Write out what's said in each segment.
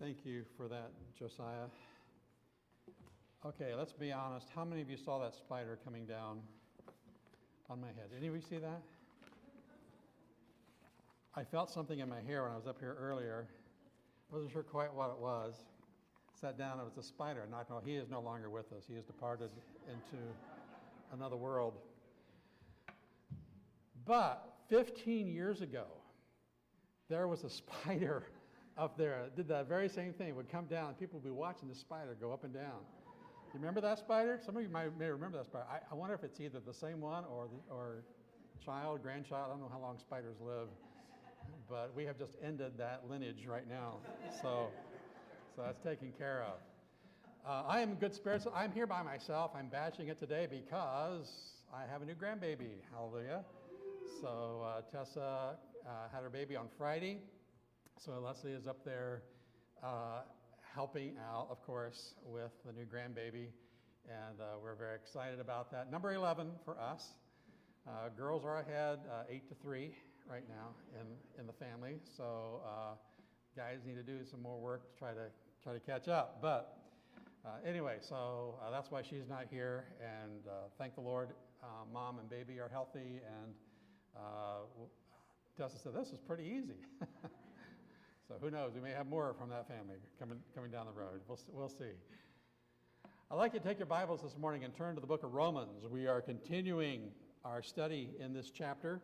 Thank you for that, Josiah. Okay, let's be honest. How many of you saw that spider coming down on my head? Any of you see that? I felt something in my hair when I was up here earlier. Wasn't sure quite what it was. Sat down, it was a spider. Not, no, he is no longer with us. He has departed into another world. But 15 years ago, there was a spider up there. Did that very same thing. Would come down, and people would be watching the spider go up and down. Do you remember that spider? Some of you might, may remember that spider. I, I wonder if it's either the same one or, the, or child, grandchild. I don't know how long spiders live, but we have just ended that lineage right now. So, so that's taken care of. Uh, I am in good spirits. I'm here by myself. I'm bashing it today because I have a new grandbaby. Hallelujah. So uh, Tessa uh, had her baby on Friday. So Leslie is up there uh, helping out, of course, with the new grandbaby. And uh, we're very excited about that. Number 11 for us. Uh, girls are ahead, uh, 8 to 3 right now in, in the family. So uh, guys need to do some more work to try to, try to catch up. But uh, anyway, so that's why she's not here. And thank the Lord, mom and baby are healthy. And Tessa said, This is pretty easy. So who knows? We may have more from that family coming, coming down the road. We'll, we'll see. I'd like you to take your Bibles this morning and turn to the book of Romans. We are continuing our study in this chapter,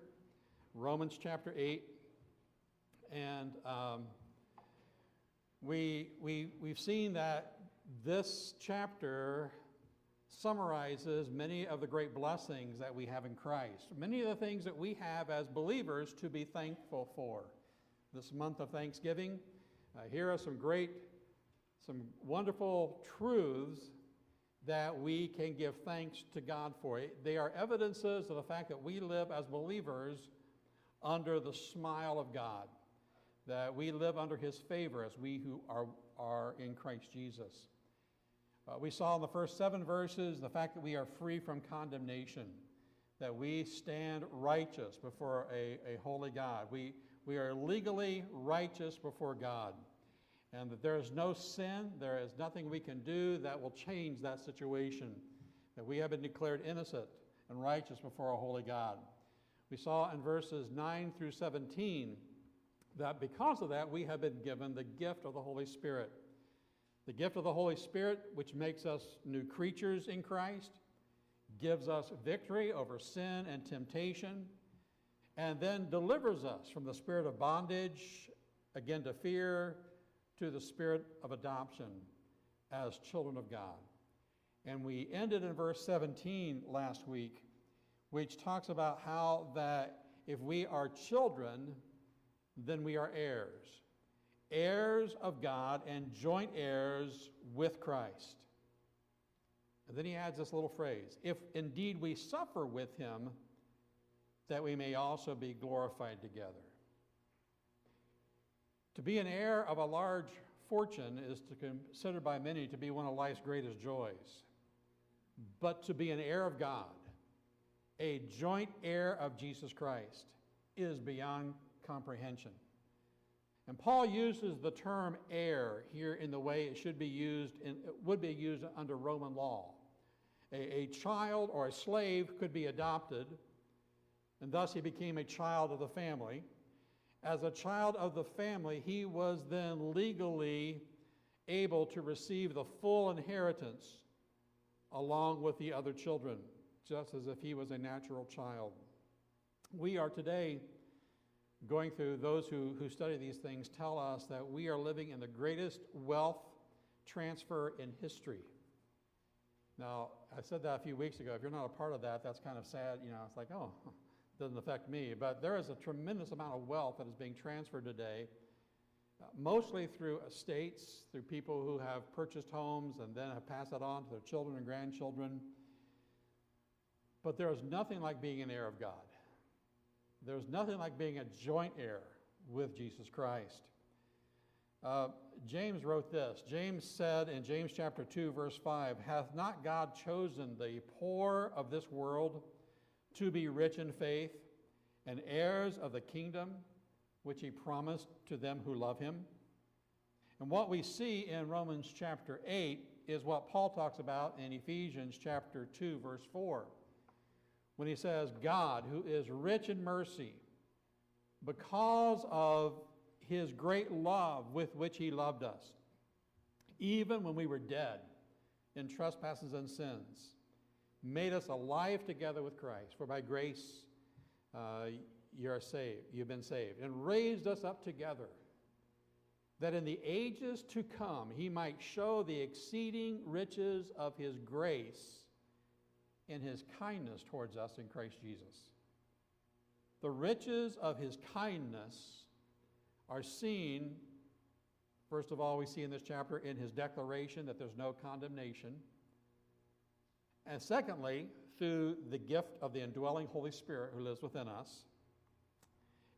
Romans chapter 8. And um, we, we, we've seen that this chapter summarizes many of the great blessings that we have in Christ, many of the things that we have as believers to be thankful for this month of Thanksgiving. Uh, here are some great, some wonderful truths that we can give thanks to God for. They are evidences of the fact that we live as believers under the smile of God, that we live under His favor as we who are, are in Christ Jesus. Uh, we saw in the first seven verses the fact that we are free from condemnation, that we stand righteous before a, a holy God. We, we are legally righteous before God. And that there is no sin, there is nothing we can do that will change that situation. That we have been declared innocent and righteous before a holy God. We saw in verses 9 through 17 that because of that, we have been given the gift of the Holy Spirit. The gift of the Holy Spirit, which makes us new creatures in Christ, gives us victory over sin and temptation, and then delivers us from the spirit of bondage, again to fear, to the spirit of adoption as children of God. And we ended in verse 17 last week, which talks about how that if we are children, then we are heirs. Heirs of God and joint heirs with Christ. And then he adds this little phrase if indeed we suffer with him, that we may also be glorified together. To be an heir of a large fortune is to considered by many to be one of life's greatest joys. But to be an heir of God, a joint heir of Jesus Christ, is beyond comprehension. And Paul uses the term heir here in the way it should be used in, it would be used under Roman law. A, a child or a slave could be adopted and thus he became a child of the family. As a child of the family, he was then legally able to receive the full inheritance along with the other children, just as if he was a natural child. We are today going through, those who, who study these things tell us that we are living in the greatest wealth transfer in history. Now, I said that a few weeks ago. If you're not a part of that, that's kind of sad. You know, it's like, oh, doesn't affect me, but there is a tremendous amount of wealth that is being transferred today, uh, mostly through estates, through people who have purchased homes and then have passed it on to their children and grandchildren. But there is nothing like being an heir of God. There's nothing like being a joint heir with Jesus Christ. Uh, James wrote this. James said in James chapter 2, verse 5, Hath not God chosen the poor of this world? To be rich in faith and heirs of the kingdom which he promised to them who love him. And what we see in Romans chapter 8 is what Paul talks about in Ephesians chapter 2, verse 4, when he says, God, who is rich in mercy, because of his great love with which he loved us, even when we were dead in trespasses and sins, made us alive together with Christ. For by grace uh, you are saved, you've been saved, and raised us up together, that in the ages to come he might show the exceeding riches of his grace in his kindness towards us in Christ Jesus. The riches of his kindness are seen, first of all, we see in this chapter in his declaration that there's no condemnation. And secondly, through the gift of the indwelling Holy Spirit who lives within us.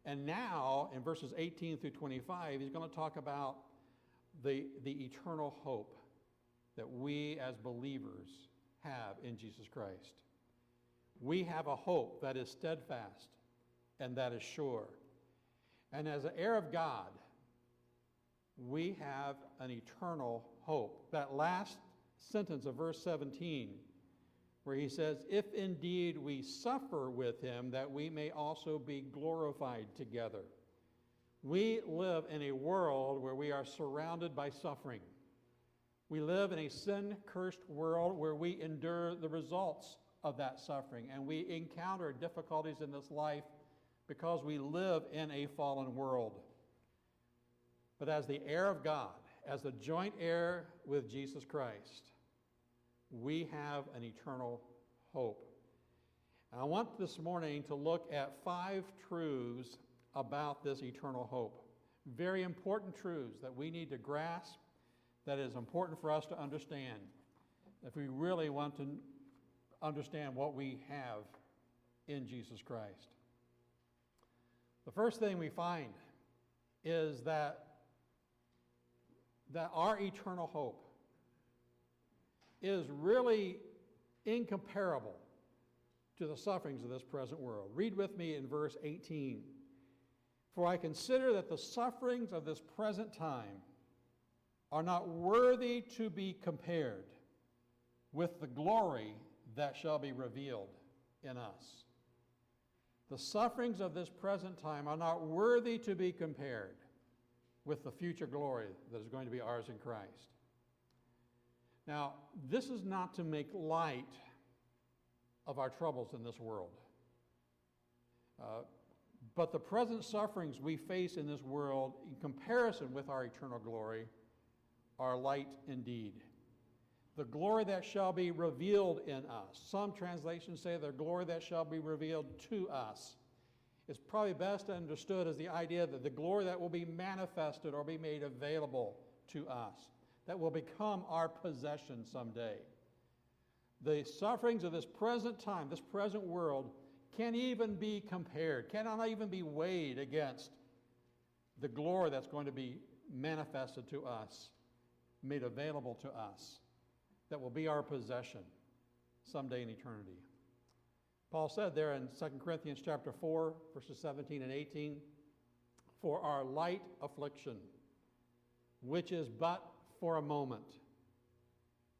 And now, in verses 18 through 25, he's going to talk about the, the eternal hope that we as believers have in Jesus Christ. We have a hope that is steadfast and that is sure. And as an heir of God, we have an eternal hope. That last sentence of verse 17, where he says, If indeed we suffer with him, that we may also be glorified together. We live in a world where we are surrounded by suffering. We live in a sin cursed world where we endure the results of that suffering and we encounter difficulties in this life because we live in a fallen world. But as the heir of God, as the joint heir with Jesus Christ, we have an eternal hope. And I want this morning to look at five truths about this eternal hope. Very important truths that we need to grasp, that is important for us to understand if we really want to understand what we have in Jesus Christ. The first thing we find is that, that our eternal hope is really incomparable to the sufferings of this present world. Read with me in verse 18. For I consider that the sufferings of this present time are not worthy to be compared with the glory that shall be revealed in us. The sufferings of this present time are not worthy to be compared with the future glory that is going to be ours in Christ. Now, this is not to make light of our troubles in this world. Uh, but the present sufferings we face in this world, in comparison with our eternal glory, are light indeed. The glory that shall be revealed in us. Some translations say the glory that shall be revealed to us. It's probably best understood as the idea that the glory that will be manifested or be made available to us, that will become our possession someday. The sufferings of this present time, this present world, can't even be compared, cannot even be weighed against the glory that's going to be manifested to us, made available to us that will be our possession someday in eternity. Paul said there in 2 Corinthians chapter 4, verses 17 and 18, for our light affliction, which is but for a moment,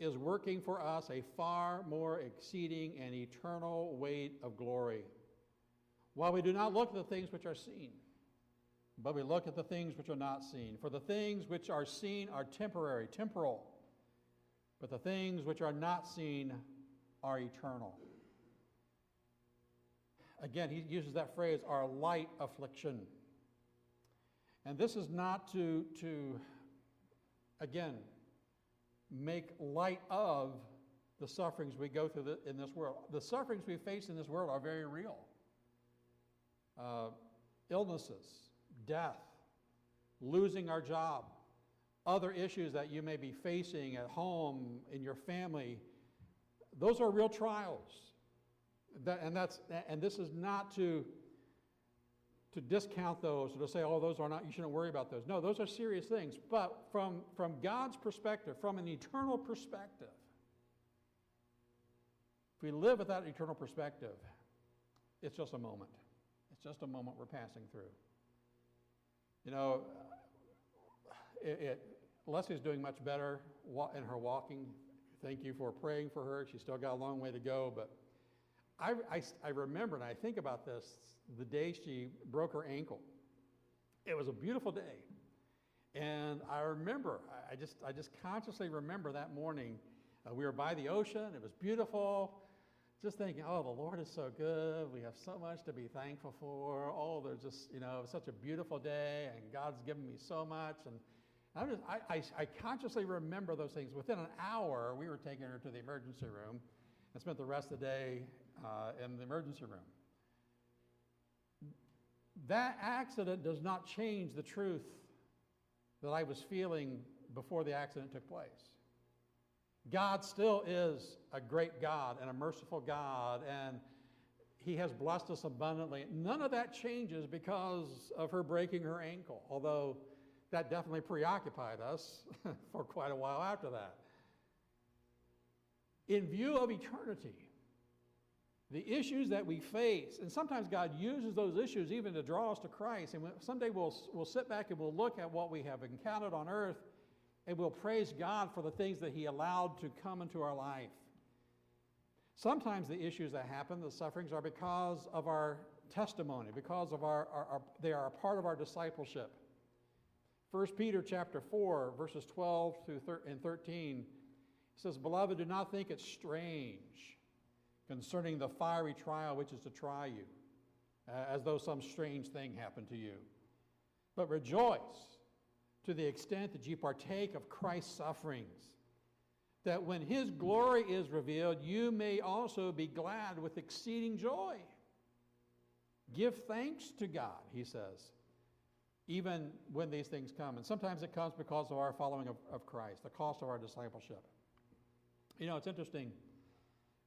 is working for us a far more exceeding and eternal weight of glory. While we do not look at the things which are seen, but we look at the things which are not seen. For the things which are seen are temporary, temporal but the things which are not seen are eternal. Again, he uses that phrase, our light affliction. And this is not to, to again, make light of the sufferings we go through in this world. The sufferings we face in this world are very real uh, illnesses, death, losing our job, other issues that you may be facing at home, in your family, those are real trials. That, and, that's, and this is not to, to discount those or to say, oh, those are not, you shouldn't worry about those. No, those are serious things. But from, from God's perspective, from an eternal perspective, if we live with that eternal perspective, it's just a moment. It's just a moment we're passing through. You know, it, it Leslie's doing much better in her walking. Thank you for praying for her. She's still got a long way to go, but I, I, I remember, and I think about this the day she broke her ankle. It was a beautiful day. And I remember, I just, I just consciously remember that morning. Uh, we were by the ocean, it was beautiful. Just thinking, oh, the Lord is so good. We have so much to be thankful for. Oh, there's just, you know, such a beautiful day, and God's given me so much. And I'm just, I, I, I consciously remember those things. Within an hour, we were taking her to the emergency room and spent the rest of the day uh, in the emergency room. That accident does not change the truth that I was feeling before the accident took place. God still is a great God and a merciful God, and He has blessed us abundantly. None of that changes because of her breaking her ankle, although that definitely preoccupied us for quite a while after that. In view of eternity, the issues that we face, and sometimes God uses those issues even to draw us to Christ. And someday we'll, we'll sit back and we'll look at what we have encountered on earth and we'll praise God for the things that He allowed to come into our life. Sometimes the issues that happen, the sufferings, are because of our testimony, because of our, our, our they are a part of our discipleship. 1 Peter chapter 4, verses 12 through and 13 says, Beloved, do not think it strange concerning the fiery trial which is to try you, uh, as though some strange thing happened to you. But rejoice to the extent that you partake of Christ's sufferings, that when his glory is revealed, you may also be glad with exceeding joy. Give thanks to God, he says, even when these things come. And sometimes it comes because of our following of, of Christ, the cost of our discipleship. You know, it's interesting.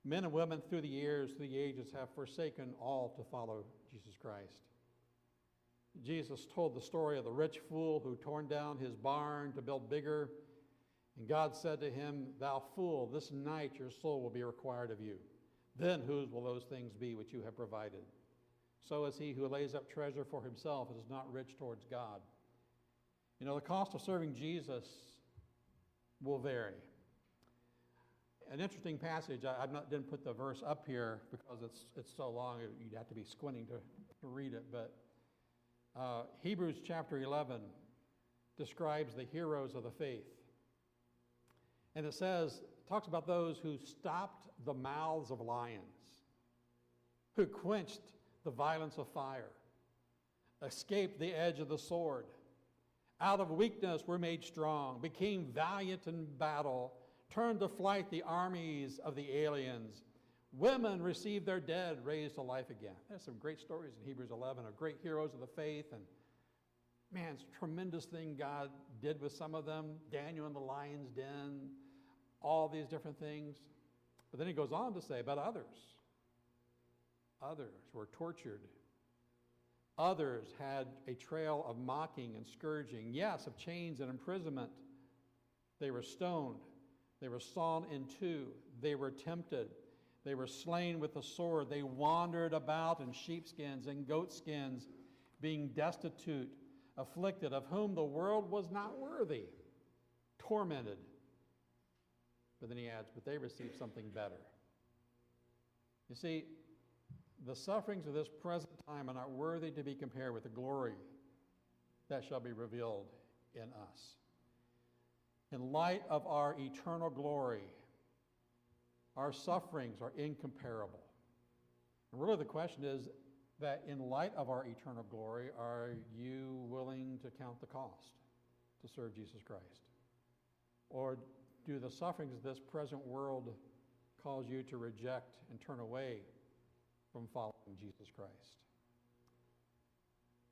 Men and women through the years, through the ages, have forsaken all to follow Jesus Christ. Jesus told the story of the rich fool who torn down his barn to build bigger. And God said to him, Thou fool, this night your soul will be required of you. Then whose will those things be which you have provided? So is he who lays up treasure for himself and is not rich towards God. You know, the cost of serving Jesus will vary an interesting passage. I, I didn't put the verse up here because it's, it's so long, you'd have to be squinting to, to read it. But uh, Hebrews chapter 11 describes the heroes of the faith. And it says, talks about those who stopped the mouths of lions, who quenched the violence of fire, escaped the edge of the sword, out of weakness were made strong, became valiant in battle turned to flight the armies of the aliens. Women received their dead raised to life again. There's some great stories in Hebrews 11 of great heroes of the faith. And man, it's a tremendous thing God did with some of them. Daniel in the lion's den, all these different things. But then he goes on to say about others. Others were tortured. Others had a trail of mocking and scourging, yes, of chains and imprisonment. They were stoned. They were sawn in two. They were tempted. They were slain with the sword. They wandered about in sheepskins and goatskins, being destitute, afflicted, of whom the world was not worthy, tormented. But then he adds, but they received something better. You see, the sufferings of this present time are not worthy to be compared with the glory that shall be revealed in us in light of our eternal glory, our sufferings are incomparable. And really, the question is that in light of our eternal glory, are you willing to count the cost to serve Jesus Christ? Or do the sufferings of this present world cause you to reject and turn away from following Jesus Christ?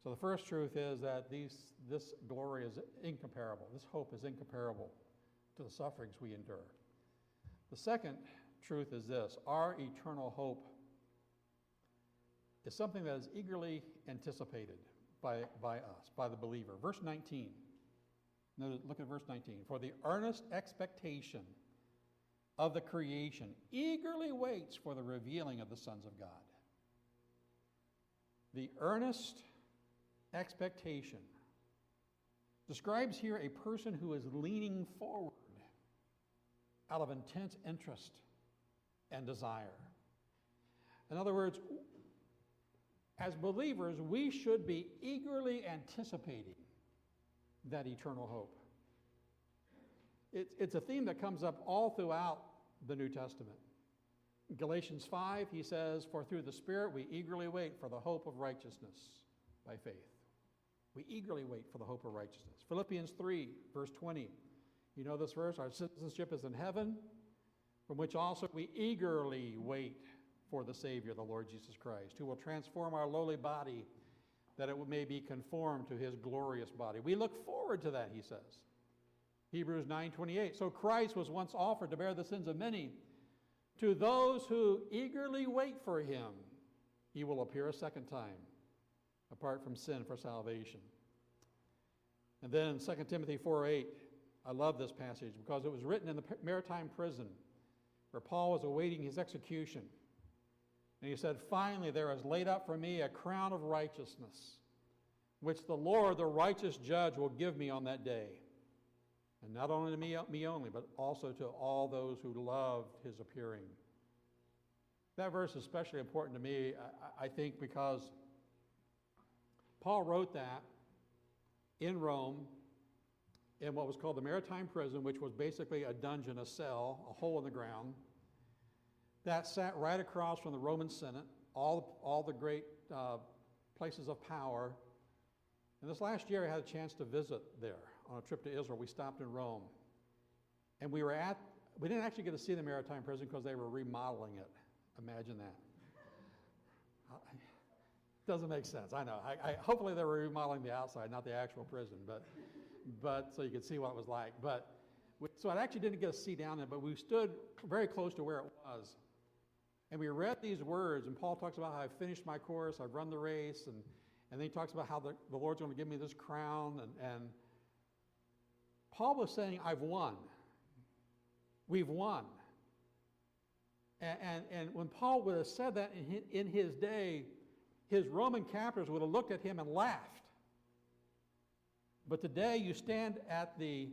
So the first truth is that these, this glory is incomparable. This hope is incomparable to the sufferings we endure. The second truth is this our eternal hope is something that is eagerly anticipated by, by us, by the believer. Verse 19. Notice, look at verse 19. For the earnest expectation of the creation eagerly waits for the revealing of the sons of God. The earnest expectation describes here a person who is leaning forward out of intense interest and desire. In other words, as believers, we should be eagerly anticipating that eternal hope. It's, it's a theme that comes up all throughout the New Testament. Galatians 5, he says, For through the Spirit we eagerly wait for the hope of righteousness by faith. We eagerly wait for the hope of righteousness. Philippians 3, verse 20. You know this verse? Our citizenship is in heaven, from which also we eagerly wait for the Savior, the Lord Jesus Christ, who will transform our lowly body that it may be conformed to his glorious body. We look forward to that, he says. Hebrews 9:28. So Christ was once offered to bear the sins of many. To those who eagerly wait for him, he will appear a second time, apart from sin for salvation. And then in 2 Timothy 4:8. I love this passage because it was written in the Mamertine prison where Paul was awaiting his execution. And he said, Finally, there is laid up for me a crown of righteousness, which the Lord, the righteous judge, will give me on that day. And not only to me, uh, me only, but also to all those who loved his appearing. That verse is especially important to me, I, I think, because Paul wrote that in Rome in what was called the Mamertine Prison, which was basically a dungeon, a cell, a hole in the ground that sat right across from the Roman Senate, all, all the great uh, places of power. And this last year, I had a chance to visit there on a trip to Israel. We stopped in Rome. And we were at, we didn't actually get to see the Mamertine Prison because they were remodeling it. Imagine that. Doesn't make sense. I know. I, I, hopefully, they were remodeling the outside, not the actual prison, but, but so you could see what it was like. But so I actually didn't get to see down there, but we stood very close to where it was. And we read these words, and Paul talks about how I've finished my course, I've run the race, and, and then he talks about how the, the Lord's going to give me this crown. And, and Paul was saying, I've won. We've won. And, and, and when Paul would have said that in his, in his day, his Roman captors would have looked at him and laughed. But today you stand at the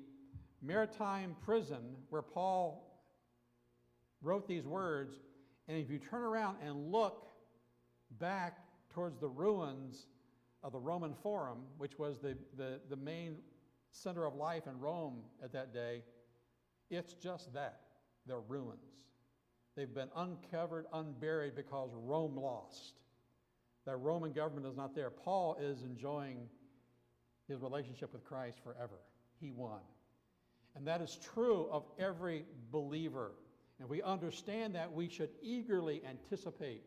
Mamertine prison where Paul wrote these words, and if you turn around and look back towards the ruins of the Roman Forum, which was the, the, the main center of life in Rome at that day, it's just that. They're ruins. They've been uncovered, unburied because Rome lost. That Roman government is not there. Paul is enjoying his relationship with Christ forever. He won. And that is true of every believer. And we understand that we should eagerly anticipate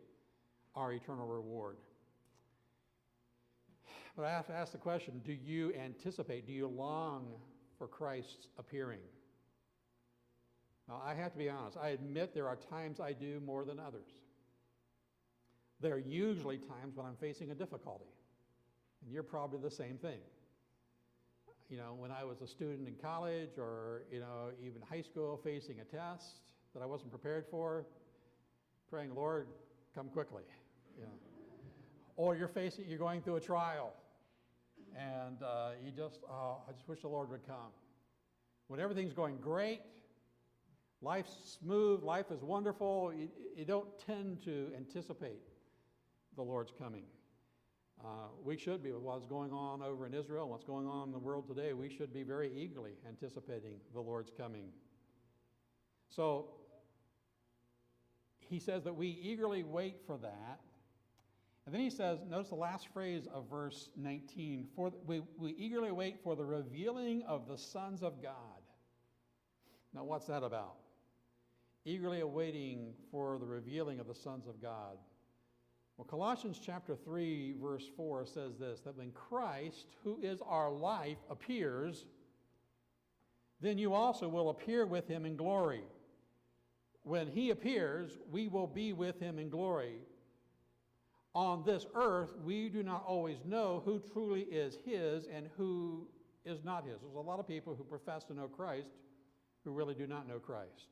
our eternal reward. But I have to ask the question do you anticipate, do you long for Christ's appearing? Now, I have to be honest. I admit there are times I do more than others. There are usually times when I'm facing a difficulty. And you're probably the same thing. You know, when I was a student in college or, you know, even high school facing a test, that I wasn't prepared for, praying, Lord, come quickly. You know. Or you're facing, you're going through a trial, and uh, you just, oh, I just wish the Lord would come. When everything's going great, life's smooth, life is wonderful, you, you don't tend to anticipate the Lord's coming. Uh, we should be, with what's going on over in Israel, what's going on in the world today, we should be very eagerly anticipating the Lord's coming. So he says that we eagerly wait for that. And then he says, notice the last phrase of verse 19 for, we, we eagerly wait for the revealing of the sons of God. Now, what's that about? Eagerly awaiting for the revealing of the sons of God. Well, Colossians chapter 3, verse 4 says this that when Christ, who is our life, appears, then you also will appear with him in glory when he appears, we will be with him in glory. On this earth, we do not always know who truly is his and who is not his. There's a lot of people who profess to know Christ who really do not know Christ.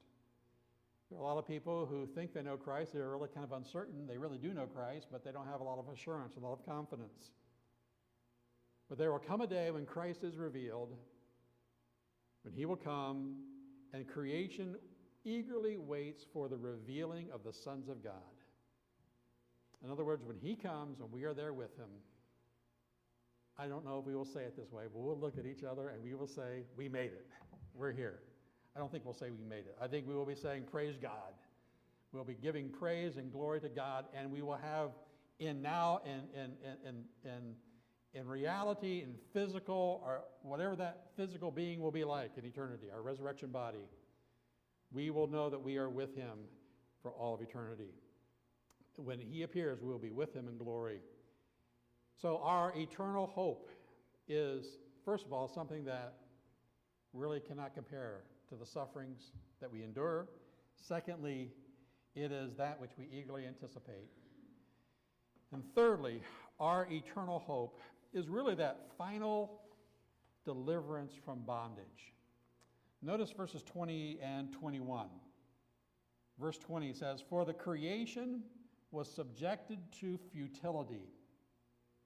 There are a lot of people who think they know Christ. They're really kind of uncertain. They really do know Christ, but they don't have a lot of assurance, a lot of confidence. But there will come a day when Christ is revealed, when he will come, and creation eagerly waits for the revealing of the sons of God. In other words, when he comes and we are there with him, I don't know if we will say it this way, but we'll look at each other and we will say, We made it. We're here. I don't think we'll say we made it. I think we will be saying, Praise God. We'll be giving praise and glory to God, and we will have in now, in, in, in, in, in reality, in physical, or whatever that physical being will be like in eternity, our resurrection body, we will know that we are with Him for all of eternity. When He appears, we will be with Him in glory. So, our eternal hope is, first of all, something that really cannot compare to the sufferings that we endure. Secondly, it is that which we eagerly anticipate. And thirdly, our eternal hope is really that final deliverance from bondage. Notice verses 20 and 21. Verse 20 says, For the creation was subjected to futility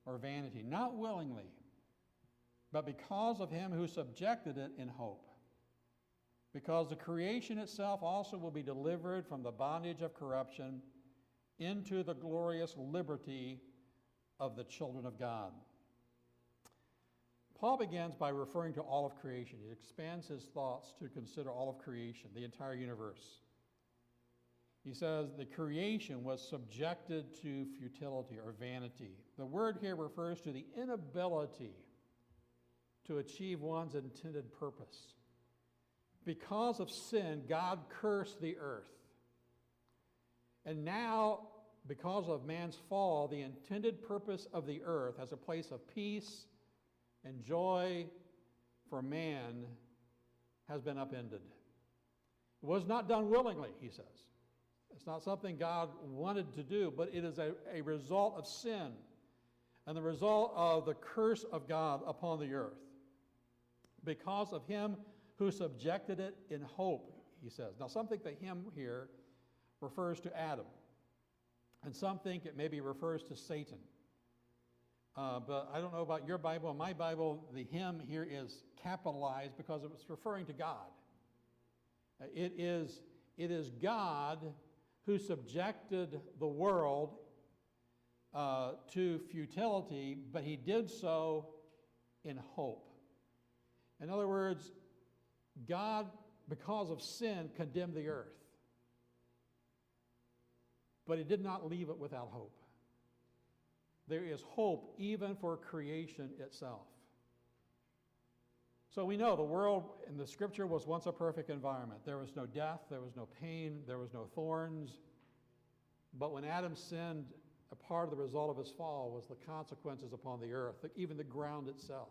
or vanity, not willingly, but because of him who subjected it in hope. Because the creation itself also will be delivered from the bondage of corruption into the glorious liberty of the children of God. Paul begins by referring to all of creation. He expands his thoughts to consider all of creation, the entire universe. He says the creation was subjected to futility or vanity. The word here refers to the inability to achieve one's intended purpose. Because of sin, God cursed the earth. And now, because of man's fall, the intended purpose of the earth as a place of peace and joy for man has been upended. It was not done willingly, he says. It's not something God wanted to do, but it is a, a result of sin and the result of the curse of God upon the earth. Because of him who subjected it in hope, he says. Now, some think that him here refers to Adam, and some think it maybe refers to Satan. Uh, but I don't know about your Bible. In my Bible, the him here is capitalized because it's referring to God. It, is, it is God who subjected the world uh, to futility, but he did so in hope. In other words, God, because of sin, condemned the earth. But he did not leave it without hope. There is hope even for creation itself. So we know the world in the scripture was once a perfect environment. There was no death, there was no pain, there was no thorns. But when Adam sinned, a part of the result of his fall was the consequences upon the earth, even the ground itself.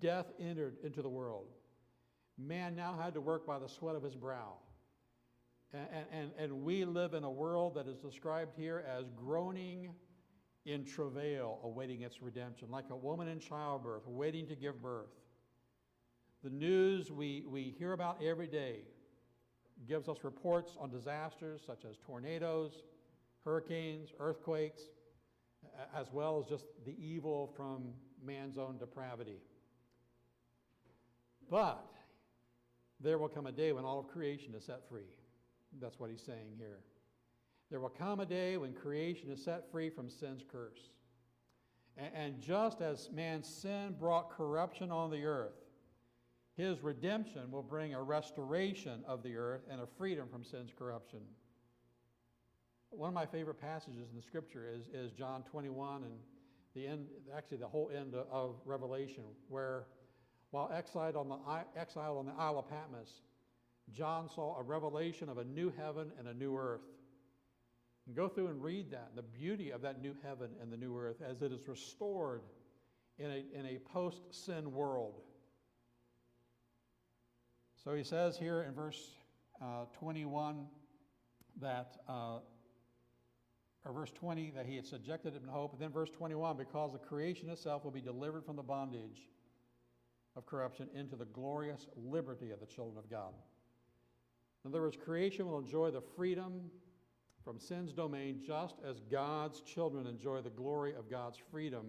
Death entered into the world. Man now had to work by the sweat of his brow. And, and, and we live in a world that is described here as groaning in travail, awaiting its redemption, like a woman in childbirth, waiting to give birth. The news we, we hear about every day gives us reports on disasters such as tornadoes, hurricanes, earthquakes, as well as just the evil from man's own depravity. But there will come a day when all of creation is set free. That's what he's saying here. There will come a day when creation is set free from sin's curse. And, just as man's sin brought corruption on the earth, his redemption will bring a restoration of the earth and a freedom from sin's corruption. One of my favorite passages in the scripture is, is John 21 and the end, actually the whole end of Revelation, where while exiled on the, exiled on the Isle of Patmos, John saw a revelation of a new heaven and a new earth. And go through and read that, the beauty of that new heaven and the new earth as it is restored in a, in a post sin world. So he says here in verse uh, 21 that, uh, or verse 20, that he had subjected it in hope. And then verse 21, because the creation itself will be delivered from the bondage of corruption into the glorious liberty of the children of God. In other words, creation will enjoy the freedom from sin's domain just as God's children enjoy the glory of God's freedom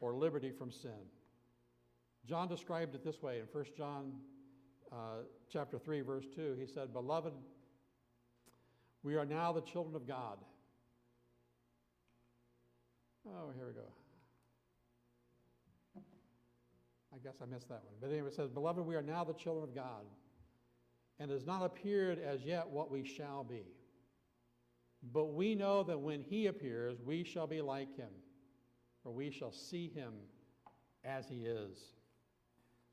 or liberty from sin. John described it this way in 1 John uh, chapter 3, verse 2. He said, Beloved, we are now the children of God. Oh, here we go. I guess I missed that one. But anyway, it says, Beloved, we are now the children of God, and it has not appeared as yet what we shall be. But we know that when he appears, we shall be like him, for we shall see him as he is.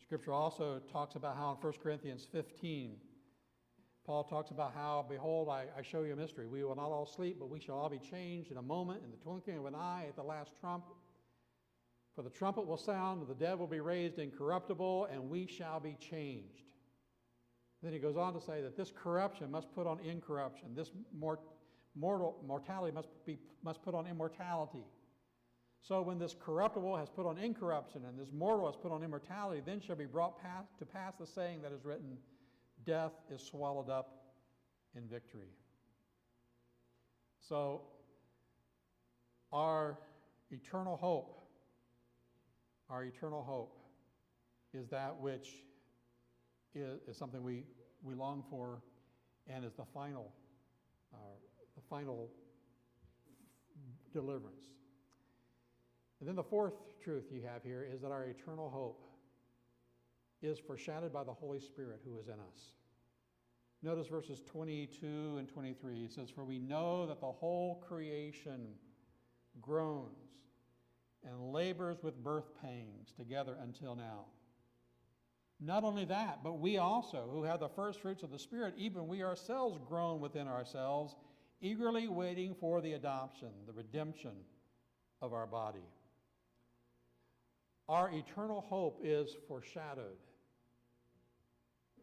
Scripture also talks about how in 1 Corinthians 15, Paul talks about how, behold, I, I, show you a mystery. We will not all sleep, but we shall all be changed in a moment, in the twinkling of an eye, at the last trump. For the trumpet will sound, the dead will be raised incorruptible, and we shall be changed. Then he goes on to say that this corruption must put on incorruption. This mort, mortal, mortality must, be, must put on immortality. So when this corruptible has put on incorruption and this mortal has put on immortality, then shall be brought pass, to pass the saying that is written, Death is swallowed up in victory. So our eternal hope, our eternal hope is that which is, is something we, we long for and is the final, uh, the final deliverance. And then the fourth truth you have here is that our eternal hope is foreshadowed by the Holy Spirit who is in us. Notice verses 22 and 23. It says, For we know that the whole creation groans and labors with birth pangs together until now. Not only that, but we also, who have the first fruits of the Spirit, even we ourselves groan within ourselves, eagerly waiting for the adoption, the redemption of our body. Our eternal hope is foreshadowed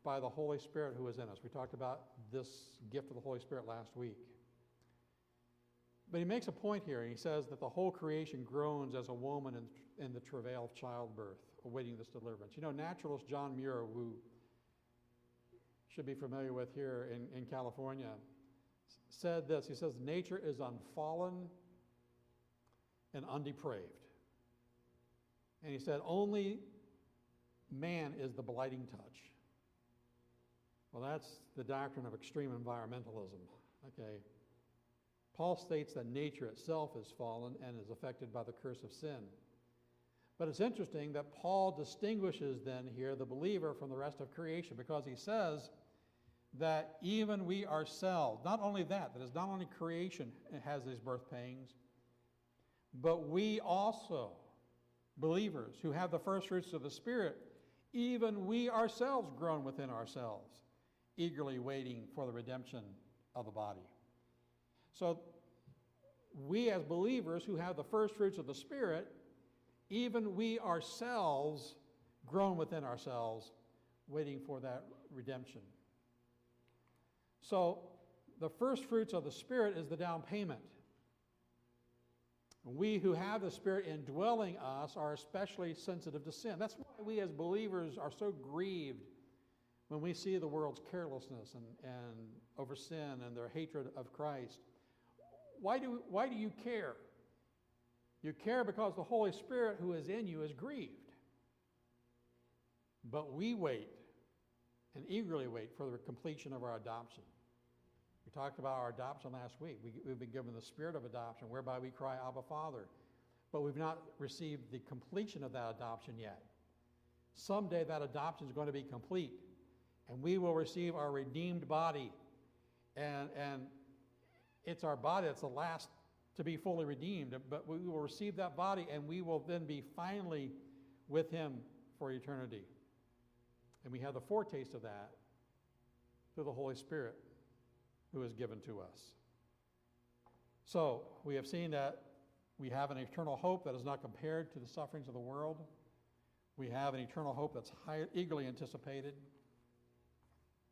by the Holy Spirit who is in us. We talked about this gift of the Holy Spirit last week. But he makes a point here, and he says that the whole creation groans as a woman in, in the travail of childbirth, awaiting this deliverance. You know, naturalist John Muir, who should be familiar with here in, in California, said this. He says, Nature is unfallen and undepraved. And he said, only man is the blighting touch. Well, that's the doctrine of extreme environmentalism. Okay. Paul states that nature itself is fallen and is affected by the curse of sin. But it's interesting that Paul distinguishes then here the believer from the rest of creation because he says that even we ourselves, not only that, that is not only creation has these birth pangs, but we also believers who have the first fruits of the Spirit, even we ourselves groan within ourselves, eagerly waiting for the redemption of the body. So, we as believers who have the first fruits of the Spirit, even we ourselves groan within ourselves, waiting for that redemption. So, the first fruits of the Spirit is the down payment. We who have the Spirit indwelling us are especially sensitive to sin. That's why we as believers are so grieved when we see the world's carelessness and, and over sin and their hatred of Christ. Why do, why do you care? You care because the Holy Spirit who is in you is grieved. But we wait and eagerly wait for the completion of our adoption. We talked about our adoption last week. We, we've been given the spirit of adoption, whereby we cry, Abba, Father. But we've not received the completion of that adoption yet. Someday that adoption is going to be complete, and we will receive our redeemed body. And, and it's our body that's the last to be fully redeemed, but we will receive that body, and we will then be finally with Him for eternity. And we have the foretaste of that through the Holy Spirit who is given to us. So we have seen that we have an eternal hope that is not compared to the sufferings of the world. We have an eternal hope that's high, eagerly anticipated.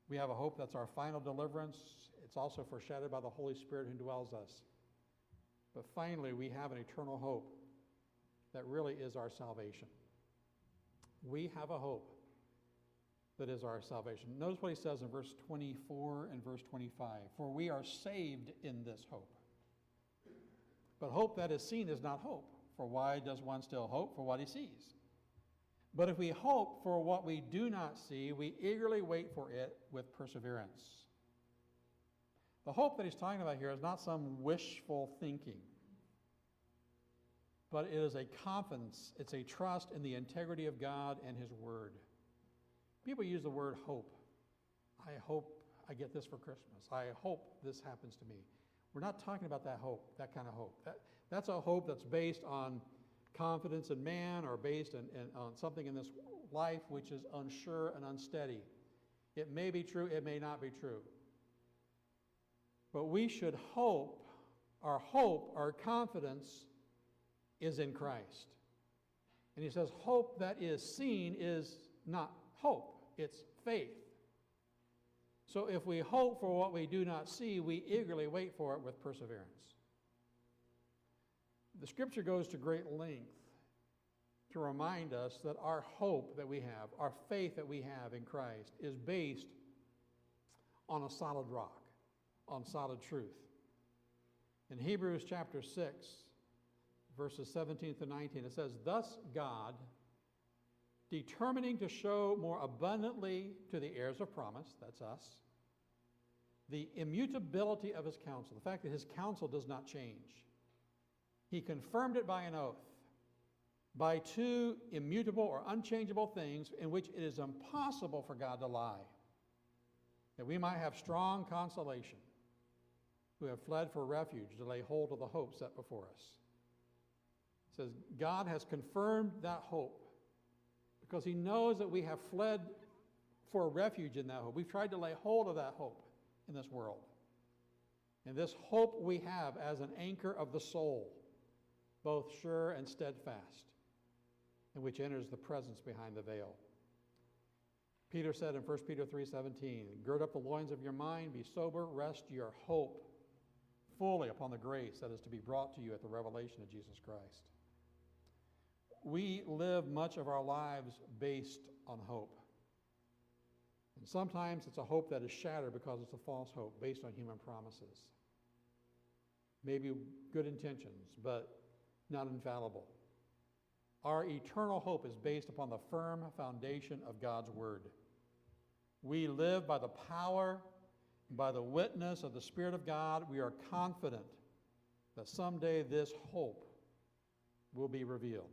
We have a hope that's our final deliverance. It's also foreshadowed by the Holy Spirit who dwells us. But finally, we have an eternal hope that really is our salvation. We have a hope that is our salvation. Notice what he says in verse 24 and verse 25 For we are saved in this hope. But hope that is seen is not hope. for why does one still hope for what he sees? But if we hope for what we do not see, we eagerly wait for it with perseverance. The hope that he's talking about here is not some wishful thinking, but it is a confidence, it's a trust in the integrity of God and his word. People use the word hope. I hope I get this for Christmas. I hope this happens to me. We're not talking about that hope, that kind of hope. That, that's a hope that's based on confidence in man or based in, in, on something in this life which is unsure and unsteady. It may be true, it may not be true. But we should hope, our hope, our confidence is in Christ. And he says, hope that is seen is not hope, it's faith. So if we hope for what we do not see, we eagerly wait for it with perseverance. The scripture goes to great length to remind us that our hope that we have, our faith that we have in Christ, is based on a solid rock, on solid truth. In Hebrews chapter 6, verses 17 to 19, it says, Thus God, determining to show more abundantly to the heirs of promise, that's us, the immutability of his counsel, the fact that his counsel does not change. He confirmed it by an oath, by two immutable or unchangeable things in which it is impossible for God to lie, that we might have strong consolation who have fled for refuge to lay hold of the hope set before us. It says, God has confirmed that hope because he knows that we have fled for refuge in that hope. We've tried to lay hold of that hope in this world. And this hope we have as an anchor of the soul, both sure and steadfast, in which enters the presence behind the veil. Peter said in 1 Peter 3:17, "Gird up the loins of your mind, be sober, rest your hope fully upon the grace that is to be brought to you at the revelation of Jesus Christ." We live much of our lives based on hope. And sometimes it's a hope that is shattered because it's a false hope based on human promises. Maybe good intentions, but not infallible. Our eternal hope is based upon the firm foundation of God's Word. We live by the power, by the witness of the Spirit of God. We are confident that someday this hope will be revealed.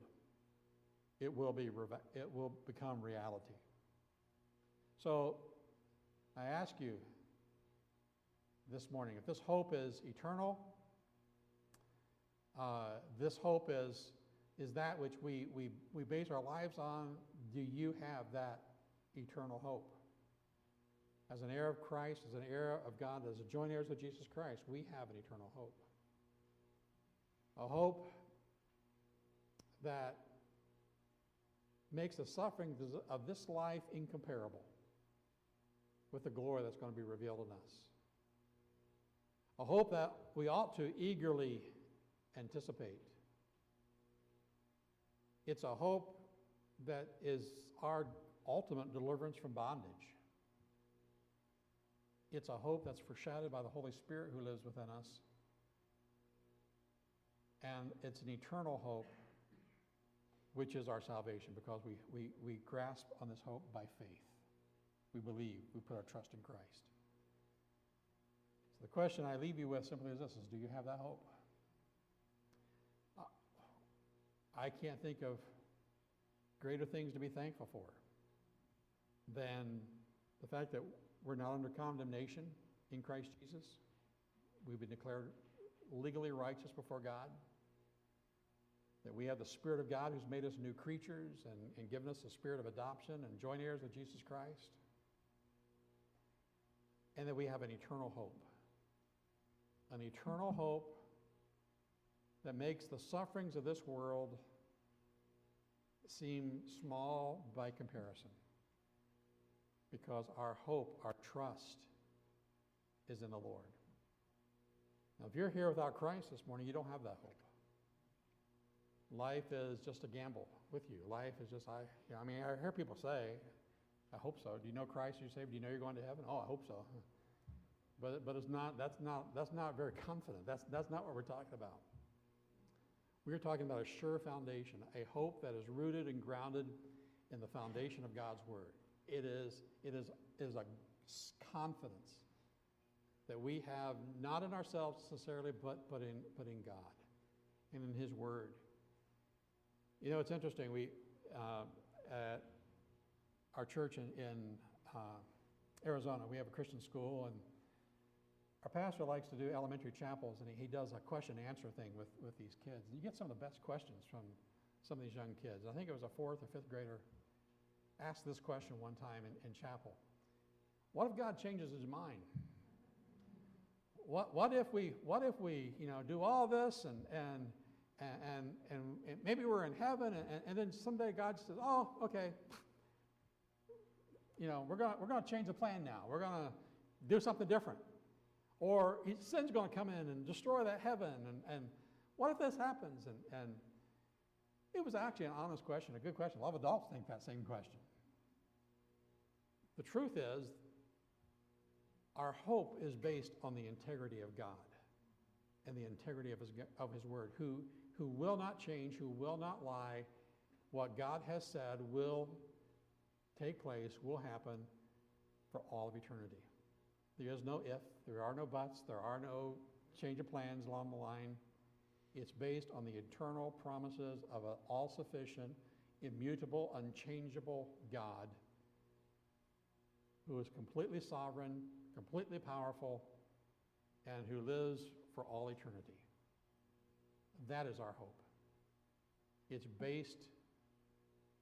It will, be, it will become reality. So I ask you this morning if this hope is eternal, uh, this hope is, is that which we, we, we base our lives on. Do you have that eternal hope? As an heir of Christ, as an heir of God, as a joint heirs of Jesus Christ, we have an eternal hope. A hope that makes the suffering of this life incomparable with the glory that's going to be revealed in us. A hope that we ought to eagerly anticipate. It's a hope that is our ultimate deliverance from bondage. It's a hope that's foreshadowed by the Holy Spirit who lives within us. And it's an eternal hope, which is our salvation, because we, we, we grasp on this hope by faith we believe, we put our trust in Christ. So the question I leave you with simply is this is do you have that hope? I can't think of greater things to be thankful for than the fact that we're not under condemnation in Christ Jesus. We've been declared legally righteous before God. That we have the Spirit of God who's made us new creatures and, and given us the spirit of adoption and joint heirs with Jesus Christ and that we have an eternal hope. An eternal hope that makes the sufferings of this world seem small by comparison. Because our hope, our trust is in the Lord. Now, if you're here without Christ this morning, you don't have that hope. Life is just a gamble with you. Life is just, I, you know, I mean, I hear people say, I hope so. Do you know Christ? You saved? Do you know you're going to heaven? Oh, I hope so. But, but it's not, that's, not, that's not very confident. That's, that's not what we're talking about. We're talking about a sure foundation, a hope that is rooted and grounded in the foundation of God's Word. It is, it is, it is a confidence that we have not in ourselves necessarily, but, but, in, but in God and in His Word. You know, it's interesting. We, uh, at our church in, in uh, Arizona, we have a Christian school, and our pastor likes to do elementary chapels, and he, he does a question and answer thing with, with these kids. And you get some of the best questions from some of these young kids. I think it was a fourth or fifth grader asked this question one time in, in chapel What if God changes his mind? What, what if we what if we you know do all this and and and and, and maybe we're in heaven and, and then someday God says oh okay you know we're gonna we're gonna change the plan now we're gonna do something different or sin's going to come in and destroy that heaven. And, and what if this happens? And, and it was actually an honest question, a good question. A lot of adults think that same question. The truth is, our hope is based on the integrity of God and the integrity of his, of his word, who, who will not change, who will not lie. What God has said will take place, will happen for all of eternity. There is no if, there are no buts, there are no change of plans along the line. It's based on the eternal promises of an all sufficient, immutable, unchangeable God who is completely sovereign, completely powerful, and who lives for all eternity. That is our hope. It's based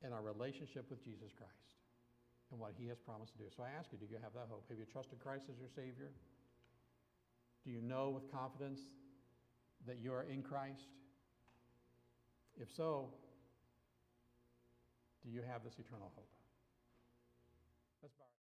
in our relationship with Jesus Christ and what he has promised to do. So I ask you, do you have that hope? Have you trusted Christ as your Savior? Do you know with confidence that you are in Christ? If so, do you have this eternal hope? Let's.